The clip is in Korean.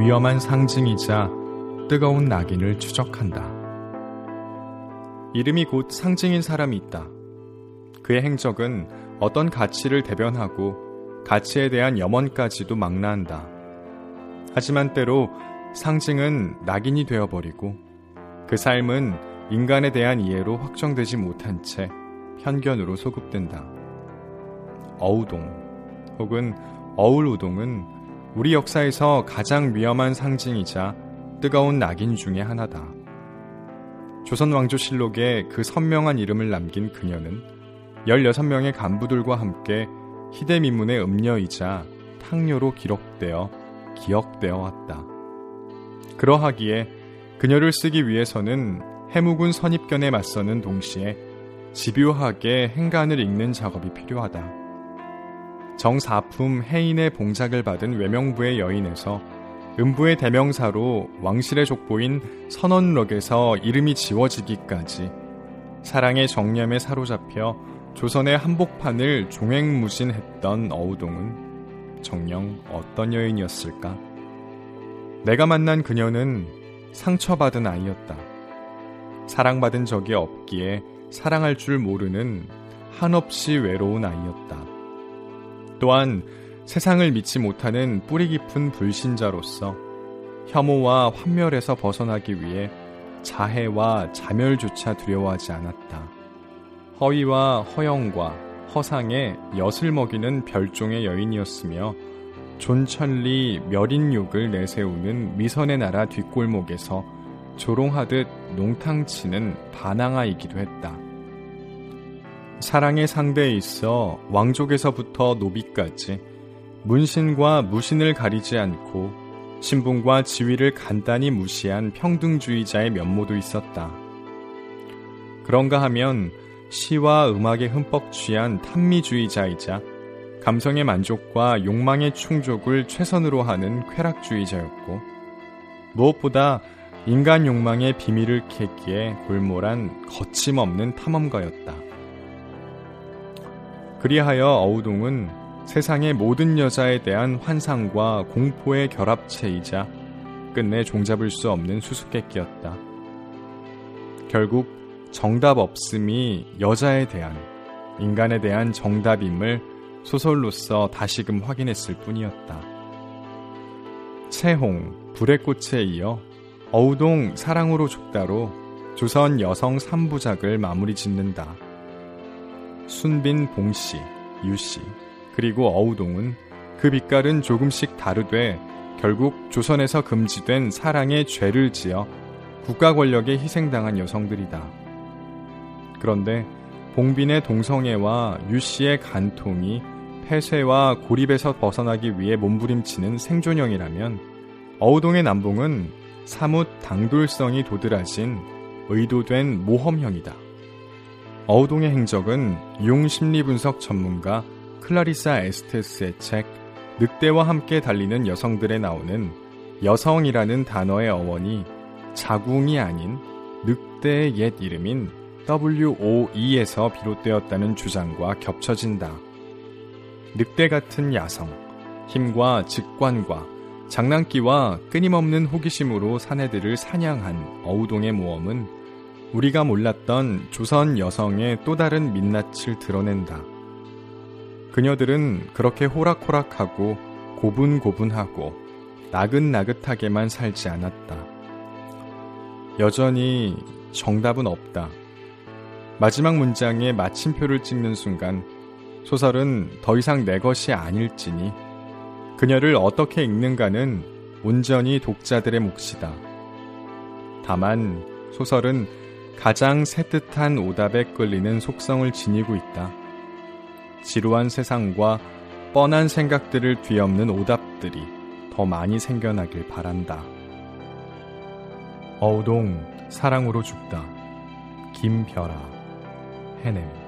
위험한 상징이자 뜨거운 낙인을 추적한다. 이름이 곧 상징인 사람이 있다. 그의 행적은 어떤 가치를 대변하고 가치에 대한 염원까지도 망라한다. 하지만 때로 상징은 낙인이 되어버리고 그 삶은 인간에 대한 이해로 확정되지 못한 채 편견으로 소급된다. 어우동 혹은 어울우동은 우리 역사에서 가장 위험한 상징이자 뜨거운 낙인 중의 하나다. 조선 왕조실록에 그 선명한 이름을 남긴 그녀는 16명의 간부들과 함께 희대민문의 음녀이자 탕녀로 기록되어 기억되어 왔다. 그러하기에 그녀를 쓰기 위해서는 해묵은 선입견에 맞서는 동시에 집요하게 행간을 읽는 작업이 필요하다. 정사품 해인의 봉작을 받은 외명부의 여인에서 음부의 대명사로 왕실의 족보인 선원록에서 이름이 지워지기까지 사랑의 정념에 사로잡혀 조선의 한복판을 종횡무진했던 어우동은 정녕 어떤 여인이었을까? 내가 만난 그녀는 상처받은 아이였다. 사랑받은 적이 없기에 사랑할 줄 모르는 한없이 외로운 아이였다. 또한 세상을 믿지 못하는 뿌리 깊은 불신자로서 혐오와 환멸에서 벗어나기 위해 자해와 자멸조차 두려워하지 않았다. 허위와 허영과 허상에 엿을 먹이는 별종의 여인이었으며 존천리 멸인욕을 내세우는 미선의 나라 뒷골목에서 조롱하듯 농탕치는 반항아이기도 했다. 사랑의 상대에 있어 왕족에서부터 노비까지 문신과 무신을 가리지 않고 신분과 지위를 간단히 무시한 평등주의자의 면모도 있었다. 그런가 하면 시와 음악에 흠뻑 취한 탐미주의자이자 감성의 만족과 욕망의 충족을 최선으로 하는 쾌락주의자였고 무엇보다 인간 욕망의 비밀을 캐기에 골몰한 거침없는 탐험가였다. 그리하여 어우동은 세상의 모든 여자에 대한 환상과 공포의 결합체이자 끝내 종잡을 수 없는 수수께끼였다. 결국 정답 없음이 여자에 대한, 인간에 대한 정답임을 소설로서 다시금 확인했을 뿐이었다. 채홍, 불의 꽃에 이어 어우동 사랑으로 죽다로 조선 여성 3부작을 마무리 짓는다. 순빈 봉씨, 유씨, 그리고 어우동은 그 빛깔은 조금씩 다르되 결국 조선에서 금지된 사랑의 죄를 지어 국가 권력에 희생당한 여성들이다. 그런데 봉빈의 동성애와 유씨의 간통이 폐쇄와 고립에서 벗어나기 위해 몸부림치는 생존형이라면 어우동의 남봉은 사뭇 당돌성이 도드라진 의도된 모험형이다. 어우동의 행적은 용 심리분석 전문가 클라리사 에스테스의 책 늑대와 함께 달리는 여성들에 나오는 여성이라는 단어의 어원이 자궁이 아닌 늑대의 옛 이름인 WOE에서 비롯되었다는 주장과 겹쳐진다. 늑대 같은 야성, 힘과 직관과 장난기와 끊임없는 호기심으로 사내들을 사냥한 어우동의 모험은 우리가 몰랐던 조선 여성의 또 다른 민낯을 드러낸다. 그녀들은 그렇게 호락호락하고 고분고분하고 나긋나긋하게만 살지 않았다. 여전히 정답은 없다. 마지막 문장에 마침표를 찍는 순간 소설은 더 이상 내 것이 아닐지니 그녀를 어떻게 읽는가는 온전히 독자들의 몫이다. 다만 소설은 가장 새뜻한 오답에 끌리는 속성을 지니고 있다. 지루한 세상과 뻔한 생각들을 뒤엎는 오답들이 더 많이 생겨나길 바란다. 어우동 사랑으로 죽다. 김별아 해냄